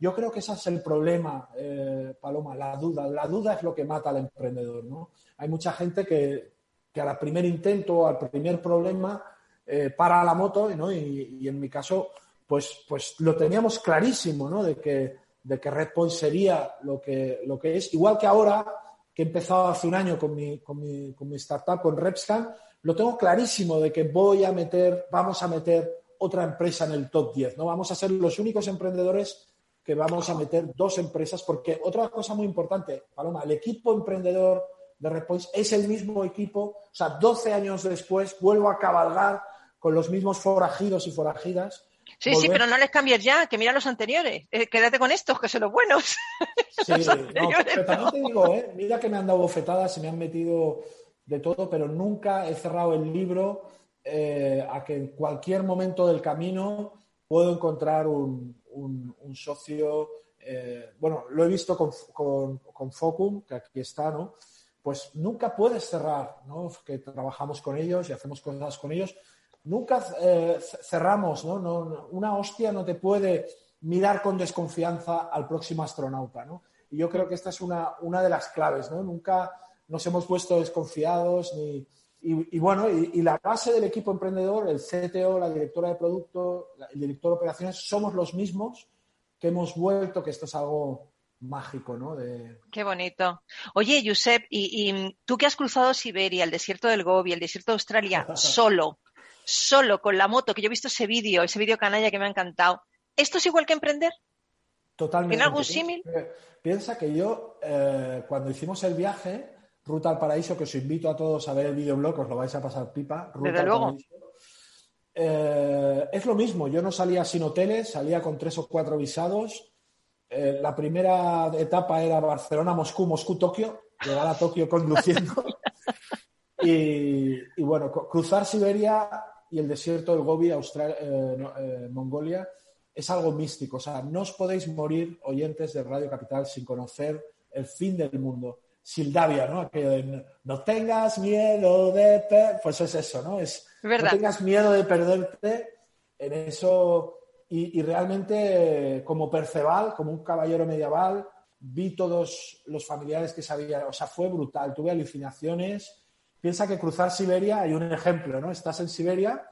Yo creo que ese es el problema, eh, Paloma, la duda. La duda es lo que mata al emprendedor, ¿no? Hay mucha gente que, que al primer intento, al primer problema, eh, para la moto, ¿no? Y, en mi caso, pues, pues lo teníamos clarísimo, ¿no? De que, de que Red Point sería lo que, lo que es. Igual que ahora, que he empezado hace un año con mi, con mi, con mi startup, con Repscan, lo tengo clarísimo de que voy a meter, vamos a meter otra empresa en el top 10, ¿no? Vamos a ser los únicos emprendedores que vamos a meter dos empresas, porque otra cosa muy importante, Paloma, el equipo emprendedor de Redpoints es el mismo equipo, o sea, 12 años después vuelvo a cabalgar con los mismos forajidos y forajidas. Sí, sí, pero no les cambies ya, que mira los anteriores. Eh, quédate con estos, que son los buenos. Sí, Los no, anteriores, pero también te digo, ¿eh? mira que me han dado bofetadas y me han metido de todo, pero nunca he cerrado el libro eh, a que en cualquier momento del camino puedo encontrar un, un- socio. eh, bueno, lo he visto con, con, con Focum, que aquí está, ¿no? Pues nunca puedes cerrar, ¿no? Que trabajamos con ellos y hacemos cosas con ellos. Nunca eh, cerramos. No, no- Una hostia no te puede mirar con desconfianza al próximo astronauta, ¿no? Y yo creo que esta es una, una de las claves, ¿no? Nunca nos hemos puesto desconfiados ni... Y, y bueno, y, y la base del equipo emprendedor, el CTO, la directora de producto, la- el director de operaciones, somos los mismos que hemos vuelto, que esto es algo mágico, ¿no? De, Qué bonito. Oye, Josep, y, y tú que has cruzado Siberia, el desierto del Gobi, el desierto de Australia, solo, solo con la moto, que yo he visto ese vídeo, ese vídeo canalla que me ha encantado. ¿Esto es igual que emprender? Totalmente. ¿Tiene algún símil? Piensa que yo, eh, cuando hicimos el viaje, Ruta al Paraíso, que os invito a todos a ver el videoblog, os lo vais a pasar pipa. Ruta Desde al luego. Paraíso. Eh, es lo mismo, yo no salía sin hoteles, salía con tres o cuatro visados. Eh, la primera etapa era Barcelona-Moscú, Moscú-Tokio, llegar a Tokio conduciendo. y, y bueno, cruzar Siberia y el desierto del Gobi, Austral- eh, no, eh, Mongolia, es algo místico. O sea, no os podéis morir, oyentes de Radio Capital, sin conocer el fin del mundo. Sildavia, ¿no? Aquello de no- tengas miedo de... per-". Pues es eso, ¿no? Es, verdad. No tengas miedo de perderte en eso. Y, y realmente, como Perceval, como un caballero medieval, vi todos los familiares que sabía. O sea, fue brutal. Tuve alucinaciones. Piensa que cruzar Siberia, hay un ejemplo, ¿no? Estás en Siberia,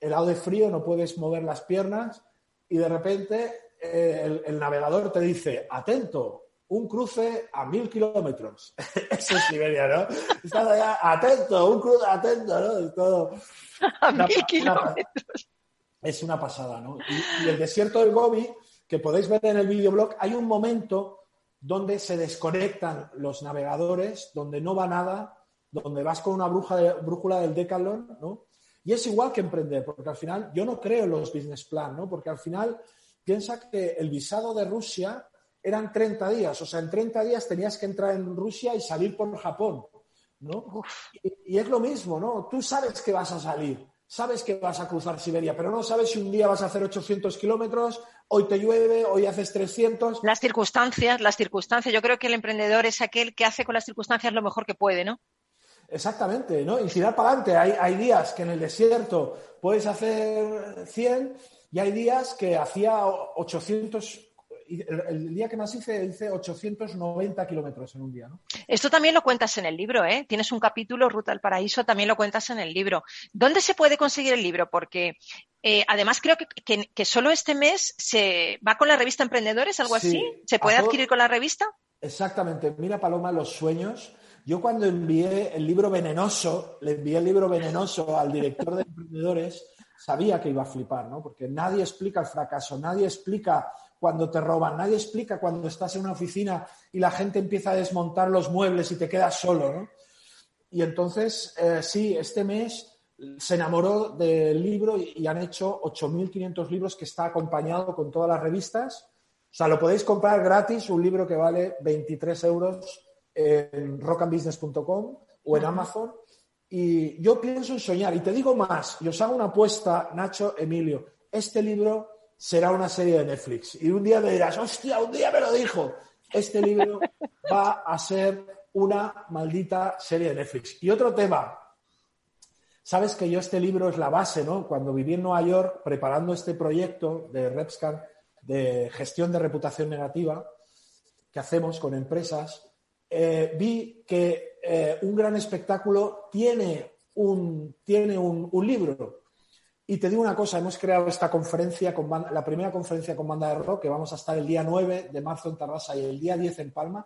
helado de frío, no puedes mover las piernas y de repente eh, el, el navegador te dice, atento, un cruce a mil kilómetros. Eso es Siberia, ¿no? Estás allá, atento, un cruce, atento, ¿no? Es todo... A una- mil una- kilómetros. es una pasada, ¿no? Y, y el desierto del Gobi, que podéis ver en el videoblog, hay un momento donde se desconectan los navegadores, donde no va nada, donde vas con una bruja de- brújula del Decathlon, ¿no? Y es igual que emprender, porque al final yo no creo en los business plan, ¿no? Porque al final piensa que el visado de Rusia eran 30 días, o sea, en 30 días tenías que entrar en Rusia y salir por Japón, ¿no? Y, y es lo mismo, ¿no? Tú sabes que vas a salir, sabes que vas a cruzar Siberia, pero no sabes si un día vas a hacer 800 kilómetros, hoy te llueve, hoy haces 300. Las circunstancias, las circunstancias. Yo creo que el emprendedor es aquel que hace con las circunstancias lo mejor que puede, ¿no? Exactamente, ¿no? Y tirar para adelante. Hay, hay días que en el desierto puedes hacer 100 y hay días que hacía 800. El, el día que más hice, hice 890 kilómetros en un día, ¿no? Esto también lo cuentas en el libro, ¿eh? Tienes un capítulo, Ruta al Paraíso, también lo cuentas en el libro. ¿Dónde se puede conseguir el libro? Porque eh, además creo que, que, que solo este mes se va con la revista Emprendedores, algo Sí, así. ¿Se puede todo- adquirir con la revista? Exactamente. Mira, Paloma, los sueños. Yo cuando envié el libro venenoso, le envié el libro venenoso al director de emprendedores, sabía que iba a flipar, ¿no? Porque nadie explica el fracaso, nadie explica cuando te roban, nadie explica cuando estás en una oficina y la gente empieza a desmontar los muebles y te quedas solo, ¿no? Y entonces, eh, sí, este mes se enamoró del libro y, han hecho 8.500 libros que está acompañado con todas las revistas. O sea, lo podéis comprar gratis, un libro que vale 23 euros en rockandbusiness.com o en Amazon. Y yo pienso en soñar. Y te digo más, y os hago una apuesta, Nacho, Emilio. Este libro será una serie de Netflix. Y un día me dirás, hostia, un día me lo dijo. Este libro va a ser una maldita serie de Netflix. Y otro tema, Sabes que yo este libro es la base, ¿no? Cuando viví en Nueva York preparando este proyecto de RepScan de gestión de reputación negativa que hacemos con empresas, eh, vi que eh, un gran espectáculo tiene un, tiene un, un libro. Y te digo una cosa, hemos creado esta conferencia, con banda- la primera conferencia con banda de rock, que vamos a estar el día 9 de marzo en Tarrasa y el día 10 en Palma,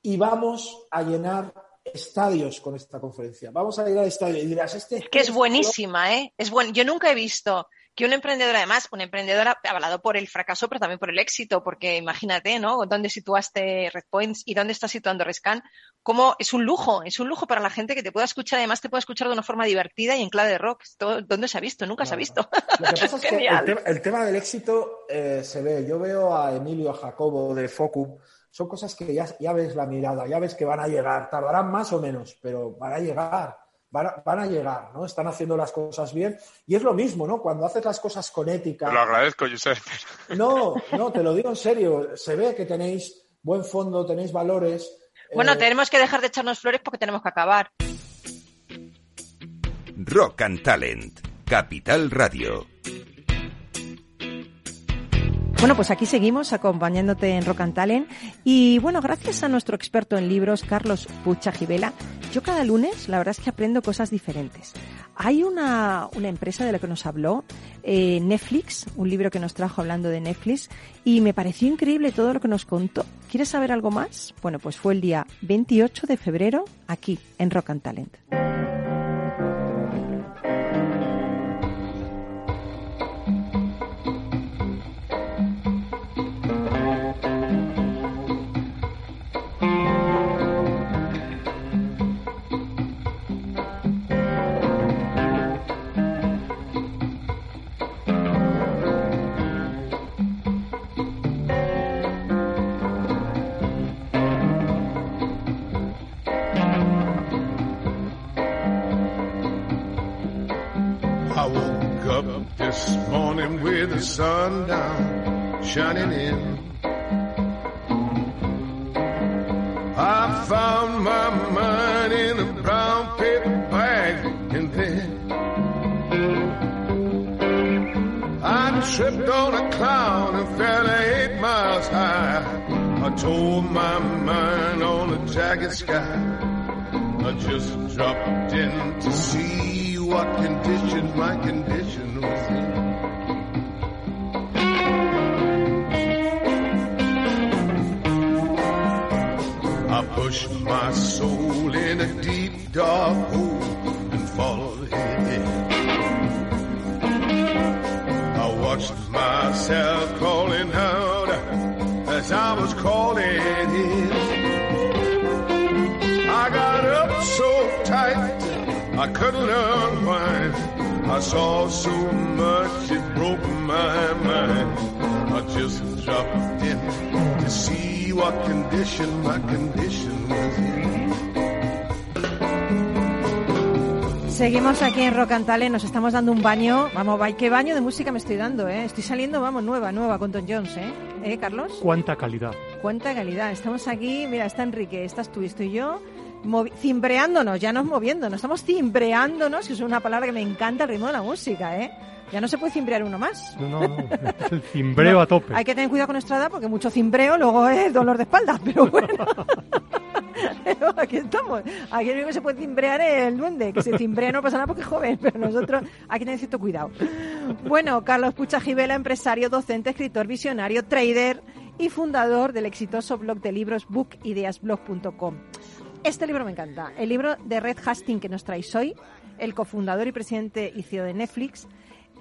y vamos a llenar estadios con esta conferencia. Vamos a llenar estadios y dirás, este Que es buenísima, ¿eh? Es buen... Yo nunca he visto que un emprendedor, además, un emprendedor ha hablado por el fracaso, pero también por el éxito, porque imagínate, ¿no? ¿Dónde situaste Redpoints y dónde está situando Rescan? Como es un lujo, es un lujo para la gente que te pueda escuchar, además te pueda escuchar de una forma divertida y en clave de rock. Esto, ¿Dónde se ha visto? Nunca se ha visto. Lo que pasa es que el Genial. tema, el tema del éxito eh, se ve. Yo veo a Emilio, a Jacobo de Focum. Son cosas que ya, ya ves la mirada, ya ves que van a llegar. Tardarán más o menos, pero van a llegar. Van a, van a llegar, ¿no? Están haciendo las cosas bien. Y es lo mismo, ¿no? Cuando haces las cosas con ética. Te lo agradezco, Josep. No, no, te lo digo en serio. Se ve que tenéis buen fondo, tenéis valores. Bueno, eh, tenemos que dejar de echarnos flores porque tenemos que acabar. Rock and Talent. Capital Radio. Bueno, pues aquí seguimos acompañándote en Rock and Talent. Y bueno, gracias a nuestro experto en libros, Carlos Pucha Gibela, yo cada lunes la verdad es que aprendo cosas diferentes. Hay una, una empresa de la que nos habló, eh, Netflix, un libro que nos trajo hablando de Netflix, y me pareció increíble todo lo que nos contó. ¿Quieres saber algo más? Bueno, pues fue el día 28 de febrero aquí en Rock and Talent. Sundown shining in. I found my money in a brown paper bag and then I tripped on a cloud and fell eight miles high. I told my mind on a jagged sky. I just dropped in to see what condition my condition in a deep dark hole and followed it. I watched myself crawling out as I was crawling in. I got up so tight I couldn't unwind. I saw so much it broke my mind. I just dropped in to see what condition my condition was in. Seguimos aquí en Rock and Talent, nos estamos dando un baño. Vamos, va- qué baño de música me estoy dando, ¿eh? Estoy saliendo, vamos, nueva, nueva con Tom Jones, ¿eh? ¿Eh, Carlos? Cuánta calidad. Cuánta calidad. Estamos aquí, mira, está Enrique, estás tú, estoy yo, cimbreándonos, ya no moviéndonos, estamos cimbreándonos, que es una palabra que me encanta el ritmo de la música, ¿eh? Ya no se puede cimbrear uno más. No, no, no. El cimbreo a tope. Hay que tener cuidado con nuestra edad porque mucho cimbreo luego es dolor de espalda, pero bueno. Aquí estamos. Aquí el que se puede cimbrear es el duende, que se cimbrea no pasa nada porque es joven, pero nosotros que tener cierto cuidado. Bueno, Carlos Pucha Gibela, empresario, docente, escritor, visionario, trader y fundador del exitoso blog de libros bookideasblog.com. Este libro me encanta. El libro de Red Hastings que nos traéis hoy, el cofundador y presidente y CEO de Netflix.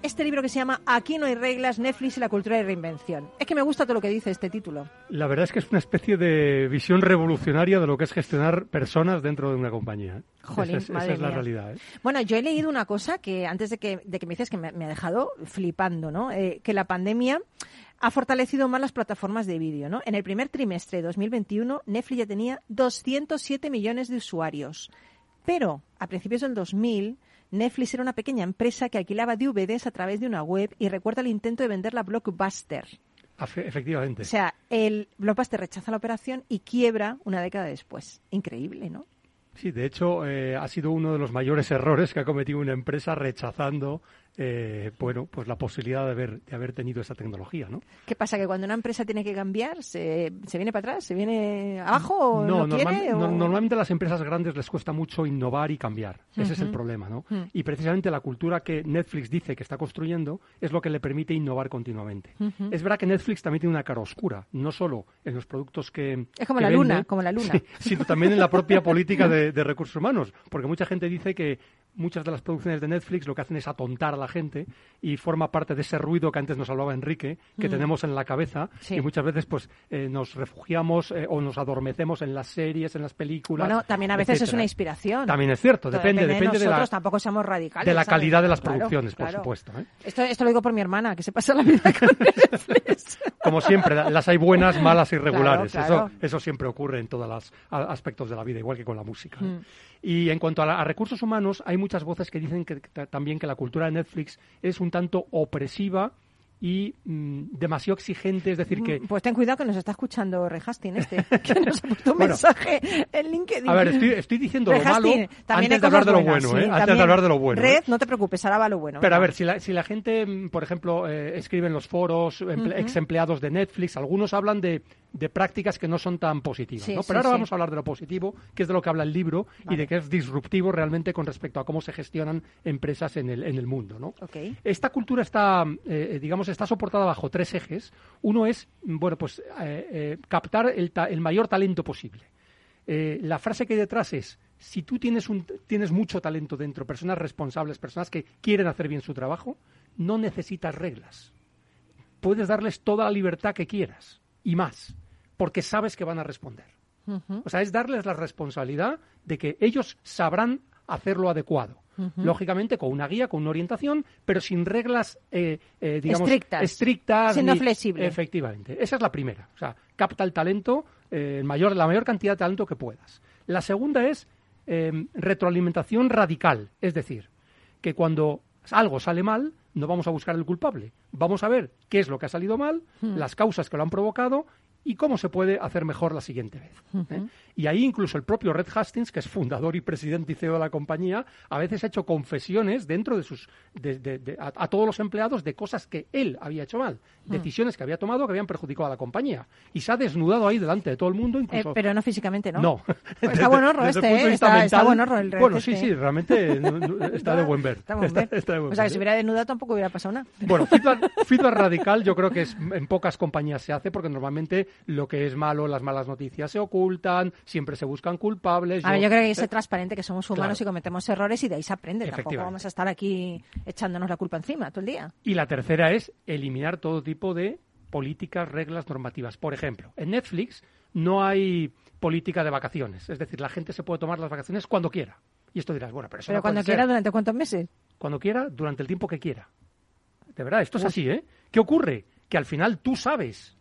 Este libro que se llama Aquí no hay reglas, Netflix y la cultura de reinvención. Es que me gusta todo lo que dice este título. La verdad es que es una especie de visión revolucionaria de lo que es gestionar personas dentro de una compañía. Jolín, esa es, esa es la mía. realidad. ¿eh? Bueno, yo he leído una cosa que antes de que, de que me dices que me, me ha dejado flipando, ¿no? Eh, que la pandemia ha fortalecido más las plataformas de vídeo, ¿no? En el primer trimestre de 2021, Netflix ya tenía 207 millones de usuarios. Pero a principios del 2000, Netflix era una pequeña empresa que alquilaba DVDs a través de una web y recuerda el intento de venderla a Blockbuster. Afe- Efectivamente. O sea, el Blockbuster rechaza la operación y quiebra una década después. Increíble, ¿no? Sí, de hecho, eh, ha sido uno de los mayores errores que ha cometido una empresa rechazando, eh, bueno, pues la posibilidad de haber, de haber tenido esa tecnología, ¿no? ¿Qué pasa? ¿Que cuando una empresa tiene que cambiar, se, se viene para atrás? ¿Se viene abajo o no, normal- quiere? no- o- normalmente a las empresas grandes les cuesta mucho innovar y cambiar. Ese es el problema, ¿no? Y precisamente la cultura que Netflix dice que está construyendo es lo que le permite innovar continuamente. Es verdad que Netflix también tiene una cara oscura, no solo en los productos que Es como que la vende, luna, como la luna. sí, sino también en la propia política de, de recursos humanos, porque mucha gente dice que muchas de las producciones de Netflix lo que hacen es atontar a la gente y forma parte de ese ruido que antes nos hablaba Enrique, que Mm. tenemos en la cabeza Sí. y muchas veces pues eh, nos refugiamos eh, o nos adormecemos en las series, en las películas. Bueno, también a veces es etcétera. una inspiración. También es cierto, Todo depende, depende, de, nosotros, la, tampoco seamos radicales. de la ¿sabes? calidad de las Claro, producciones, por claro. supuesto. ¿eh? Esto, esto lo digo por mi hermana, que se pasa la vida con Netflix. Como siempre, las hay buenas, malas y regulares. Claro. Eso, eso siempre ocurre en todos los aspectos de la vida, igual que con la música. ¿eh? Mm. Y en cuanto a, la- a recursos humanos, hay muchas voces que dicen que, también que la cultura de Netflix es un tanto opresiva y mm, demasiado exigente, es decir, que... Pues ten cuidado que nos está escuchando Rehasting este, que nos ha puesto un Bueno. mensaje en LinkedIn. A ver, estoy, estoy diciendo lo malo antes de hablar de lo buenas, bueno, sí, ¿eh? Antes de hablar de lo bueno. ¿eh? Red, no te preocupes, ahora va lo bueno. Pero a ver, si la, si la gente, mm, por ejemplo, eh, escribe en los foros, emple- ex empleados de Netflix, algunos hablan de, de prácticas que no son tan positivas. Sí, ¿no? sí, Pero ahora sí. vamos a hablar de lo positivo, que es de lo que habla el libro y de que es disruptivo realmente con respecto a cómo se gestionan empresas en el, en el mundo. Esta cultura está, eh, digamos, está soportada bajo tres ejes. Uno es, bueno, pues eh, eh, captar el, ta- el mayor talento posible. Eh, la frase que hay detrás es, si tú tienes, un, tienes mucho talento dentro, personas responsables, personas que quieren hacer bien su trabajo, no necesitas reglas. Puedes darles toda la libertad que quieras y más, porque sabes que van a responder. O sea, es darles la responsabilidad de que ellos sabrán hacer lo adecuado. Lógicamente con una guía, con una orientación, pero sin reglas, eh, eh, digamos, Estrictas. estrictas Siendo flexible. Efectivamente. Esa es la primera. O sea, capta el talento, eh, mayor, la mayor cantidad de talento que puedas. La segunda es eh, retroalimentación radical. Es decir, que cuando algo sale mal, no vamos a buscar el culpable. Vamos a ver qué es lo que ha salido mal, Hmm. las causas que lo han provocado y cómo se puede hacer mejor la siguiente vez. ¿eh? Y ahí incluso el propio Red Hastings, que es fundador y presidente y CEO de la compañía, a veces ha hecho confesiones dentro de sus de- de- de- a, a todos los empleados de cosas que él había hecho mal, Hmm. decisiones que había tomado que habían perjudicado a la compañía. Y se ha desnudado ahí delante de todo el mundo, Eh, incluso... pero no físicamente, ¿no? No. Está buen horro Desde el este, ¿eh? Está, buen horro el Red Bueno, sí, este. sí, realmente está de buen ver. Está buen Está- ver. está de buen o sea, que si ¿eh? hubiera desnudado tampoco hubiera pasado nada. Bueno, feedback, feedback radical yo creo que es en pocas compañías se hace porque normalmente lo que es malo, las malas noticias se ocultan, siempre se buscan culpables. A ver, yo creo que hay que ser eh, transparente, que somos humanos Claro. y cometemos errores y de ahí se aprende. Tampoco vamos a estar aquí echándonos la culpa encima todo el día. Y la tercera es eliminar todo tipo de políticas, reglas, normativas. Por ejemplo, en Netflix no hay política de vacaciones, es decir, la gente se puede tomar las vacaciones cuando quiera. Y esto dirás, bueno, pero eso Pero no puede cuando ser. quiera, ¿durante cuántos meses? Cuando quiera, durante el tiempo que quiera. De verdad, esto es así, ¿eh? ¿Qué ocurre? Que al final tú sabes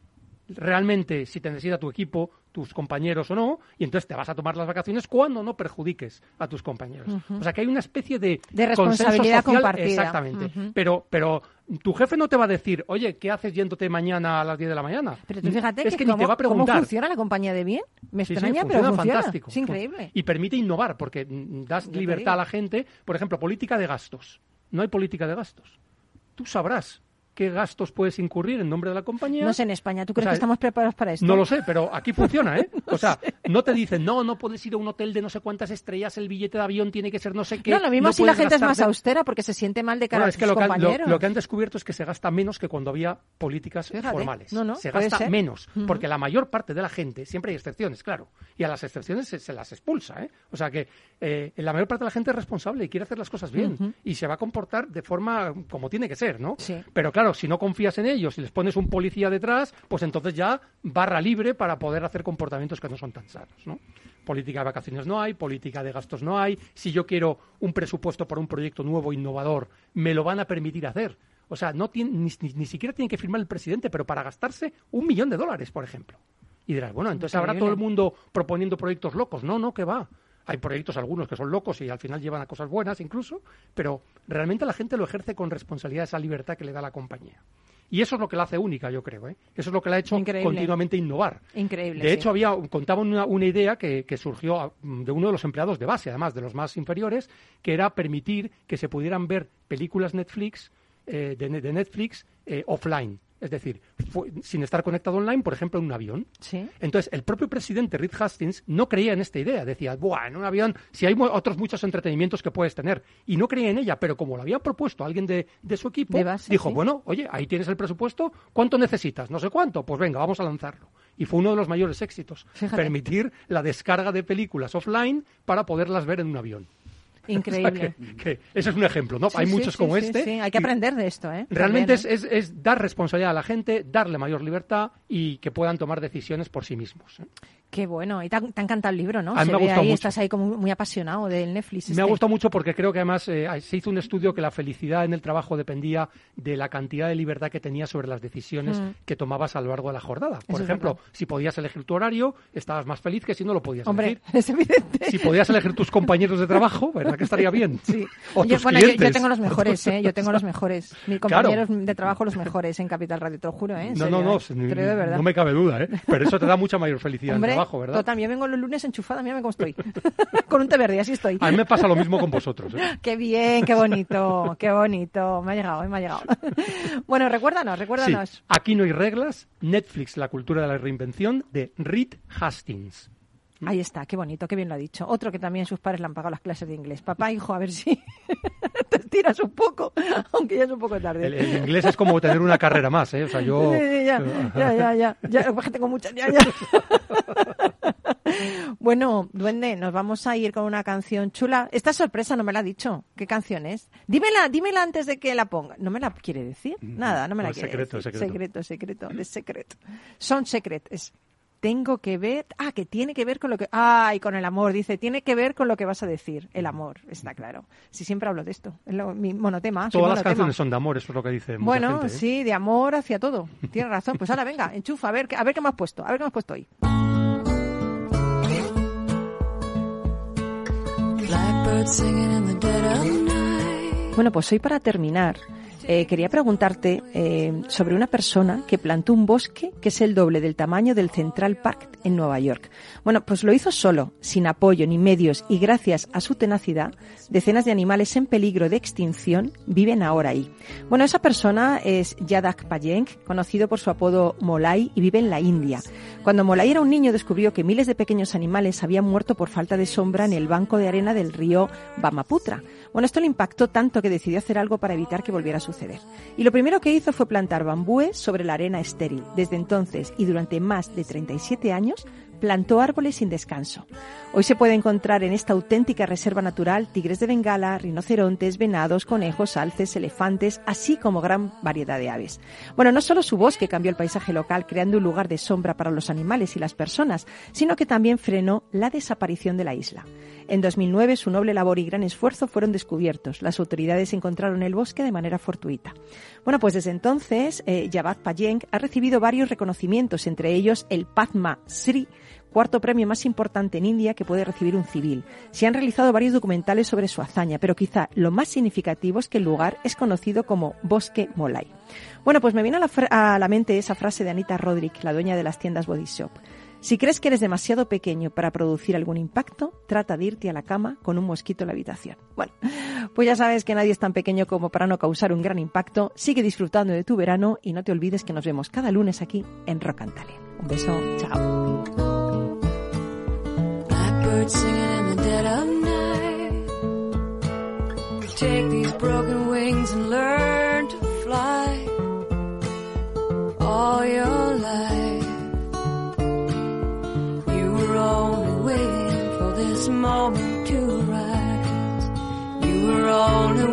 realmente si te necesita tu equipo, tus compañeros o no, y entonces te vas a tomar las vacaciones cuando no perjudiques a tus compañeros. O sea que hay una especie de, responsabilidad social- compartida. Exactamente. Pero, pero tu jefe no te va a decir, oye, ¿qué haces yéndote mañana a las 10 de la mañana? Pero tú fíjate es que, que, ni cómo, te va a preguntar. cómo funciona la compañía de bien. Me Sí, sí, extraña, funciona pero funciona. fantástico. Es increíble. Y permite innovar, porque das libertad a la gente. Por ejemplo, política de gastos. No hay política de gastos. Tú sabrás qué gastos puedes incurrir en nombre de la compañía. No sé, en España, ¿tú crees O sea, que estamos preparados para esto? No lo sé, pero aquí funciona, ¿eh? o sea, no te dicen, no, no puedes ir a un hotel de no sé cuántas estrellas, el billete de avión tiene que ser no sé qué. no, lo mismo no si la gente es más austera porque se siente mal de cara Bueno, a es sus que lo que, han, lo- compañeros. lo que han descubierto es que se gasta menos que cuando había políticas Fíjate. formales. No, no, se gasta ser. menos, Ujú. porque la mayor parte de la gente, siempre hay excepciones, claro, y a las excepciones se, se las expulsa. ¿eh? O sea que eh, la mayor parte de la gente es responsable y quiere hacer las cosas bien Ujú. y se va a comportar de forma como tiene que ser, ¿no? Sí. Pero claro, si no confías en ellos y les pones un policía detrás, pues entonces ya barra libre para poder hacer comportamientos que no son tan sanos, ¿no? Política de vacaciones no hay, política de gastos no hay. Si yo quiero un presupuesto para un proyecto nuevo, innovador, me lo van a permitir hacer. O sea, no tiene, ni, ni- ni siquiera tiene que firmar el presidente, pero para gastarse un millón de dólares, por ejemplo. Y dirás, bueno, entonces habrá todo el mundo proponiendo proyectos locos. No, no, que va. Hay proyectos algunos que son locos y al final llevan a cosas buenas incluso, pero realmente la gente lo ejerce con responsabilidad esa libertad que le da la compañía. Y eso es lo que la hace única, yo creo. ¿eh? Eso es lo que la ha hecho Increíble. continuamente innovar. Increíble. De sí. hecho, había, contaba una, una idea que, que surgió ah, de uno de los empleados de base, además de los más inferiores, que era permitir que se pudieran ver películas Netflix eh, de, de Netflix eh, offline. Es decir, fue- sin estar conectado online, por ejemplo, en un avión. Sí. Entonces, el propio presidente Reed Hastings no creía en esta idea. Decía, Buah, en un avión, si hay mu- otros muchos entretenimientos que puedes tener. Y no creía en ella, pero como lo había propuesto alguien de, de su equipo, De base, dijo, sí. bueno, oye, ahí tienes el presupuesto, ¿cuánto necesitas? No sé cuánto, pues venga, vamos a lanzarlo. Y fue uno de los mayores éxitos, Fíjate. permitir la descarga de películas offline para poderlas ver en un avión. Increíble. O sea, que- que ese es un ejemplo, ¿no? Sí, hay sí, muchos sí, como este. sí. Hay que aprender de esto, ¿eh? Realmente También, es, es- es dar responsabilidad a la gente, darle mayor libertad y que puedan tomar decisiones por sí mismos. ¿eh? Qué bueno. Y te ha, te ha encantado el libro, ¿no? A mí Se me ha gustado ahí, mucho. estás ahí como muy apasionado del Netflix. Me ha este. gustado mucho porque creo que además eh, se hizo un estudio que la felicidad en el trabajo dependía de la cantidad de libertad que tenías sobre las decisiones Mm. que tomabas a lo largo de la jornada. Por Eso ejemplo, si podías elegir tu horario, estabas más feliz que si no lo podías Hombre, elegir. es evidente. Si podías elegir tus compañeros de trabajo, ¿verdad que estaría bien? Sí. O Oye, tus bueno, yo, yo tengo los mejores, ¿eh? Yo tengo los mejores. Mis Claro. compañeros de trabajo los mejores en Capital Radio, te lo juro, ¿eh? En No, serio, no, no, ¿eh? verdad. no me cabe duda, ¿eh? Pero eso te da mucha mayor felicidad Hombre, en el trabajo, ¿verdad? total, yo vengo los lunes enchufada, mira cómo estoy. Con un té verde, así estoy. A mí me pasa lo mismo con vosotros. ¿eh? Qué bien, qué bonito, qué bonito. Me ha llegado, eh, me ha llegado. bueno, recuérdanos, recuérdanos. Sí, aquí no hay reglas. Netflix, la cultura de la reinvención, de Reed Hastings. Ahí está, qué bonito, qué bien lo ha dicho. Otro que también sus padres le han pagado las clases de inglés. Papá, hijo, a ver si te estiras un poco, aunque ya es un poco tarde. El, el inglés es como tener una carrera más, ¿eh? O sea, yo... Sí, sí, ya, ya, ya, ya, ya, es que tengo muchas, ya, ya. Bueno, Duende, nos vamos a ir con una canción chula. Esta sorpresa no me la ha dicho. ¿Qué canción es? Dímela, dímela antes de que la ponga. ¿No me la quiere decir? Nada, no me la No, quiere secreto, decir. secreto. Secreto, secreto, secreto. Son secret. Es tengo que ver, ah, que tiene que ver con lo que, ay, con el amor, dice, tiene que ver con lo que vas a decir, el amor, está claro. Si siempre hablo de esto, es lo- mi monotema. Todas las canciones son de amor, eso es lo que dice mucha Bueno, gente, ¿eh? sí, de amor hacia todo. Tienes razón. Pues ahora venga, enchufa, a ver, qué- a ver qué me has puesto, a ver qué me has puesto hoy. Bueno, pues hoy para terminar, eh, quería preguntarte eh, sobre una persona que plantó un bosque que es el doble del tamaño del Central Park en Nueva York. Bueno, pues lo hizo solo, sin apoyo ni medios y gracias a su tenacidad, decenas de animales en peligro de extinción viven ahora ahí. Bueno, esa persona es Yadak Payeng, conocido por su apodo Molai y vive en la India. Cuando Molai era un niño descubrió que miles de pequeños animales habían muerto por falta de sombra en el banco de arena del río Brahmaputra. Bueno, esto le impactó tanto que decidió hacer algo para evitar que volviera a suceder. Y lo primero que hizo fue plantar bambúes sobre la arena estéril. Desde entonces y durante más de 37 años plantó árboles sin descanso. Hoy se puede encontrar en esta auténtica reserva natural tigres de Bengala, rinocerontes, venados, conejos, alces, elefantes, así como gran variedad de aves. Bueno, no solo su bosque cambió el paisaje local creando un lugar de sombra para los animales y las personas, sino que también frenó la desaparición de la isla. En 2009 su noble labor y gran esfuerzo fueron descubiertos. Las autoridades encontraron el bosque de manera fortuita. Bueno, pues desde entonces eh, Javad Payeng ha recibido varios reconocimientos, entre ellos el Padma Sri, cuarto premio más importante en India que puede recibir un civil. Se han realizado varios documentales sobre su hazaña, pero quizá lo más significativo es que el lugar es conocido como Bosque Molay. Bueno, pues me viene a la, mente esa frase de Anita Roderick, la dueña de las tiendas Body Shop. Si crees que eres demasiado pequeño para producir algún impacto, trata de irte a la cama con un mosquito en la habitación. Bueno, pues ya sabes que nadie es tan pequeño como para no causar un gran impacto. Sigue disfrutando de tu verano y no te olvides que nos vemos cada lunes aquí en Rock and. Un beso, chao.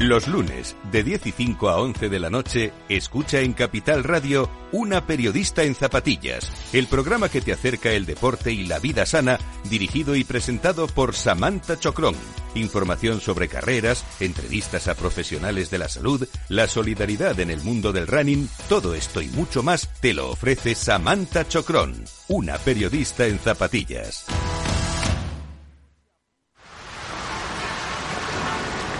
Los lunes, de 10 y 5 a 11 de la noche, escucha en Capital Radio Una periodista en zapatillas, el programa que te acerca el deporte y la vida sana, dirigido y presentado por Samantha Chocrón. Información sobre carreras, entrevistas a profesionales de la salud, la solidaridad en el mundo del running, todo esto y mucho más te lo ofrece Samantha Chocrón, una periodista en zapatillas.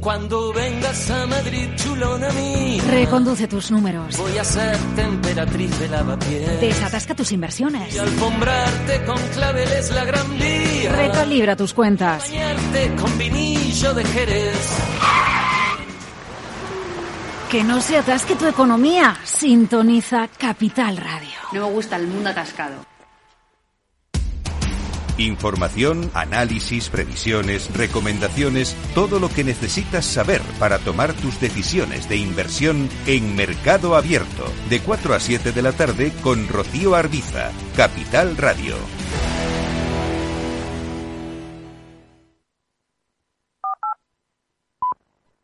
Cuando vengas a Madrid, chulona mía, Reconduce tus números. voy a ser temperatriz de lavapiés. Desatasca tus inversiones. Y alfombrarte con claveles la gran vía. Recalibra tus cuentas. Bañarte con vinillo de Jerez. Que no se atasque tu economía. Sintoniza Capital Radio. No me gusta el mundo atascado. Información, análisis, previsiones, recomendaciones, todo lo que necesitas saber para tomar tus decisiones de inversión en Mercado Abierto, de 4 a 7 de la tarde con Rocío Arbiza, Capital Radio.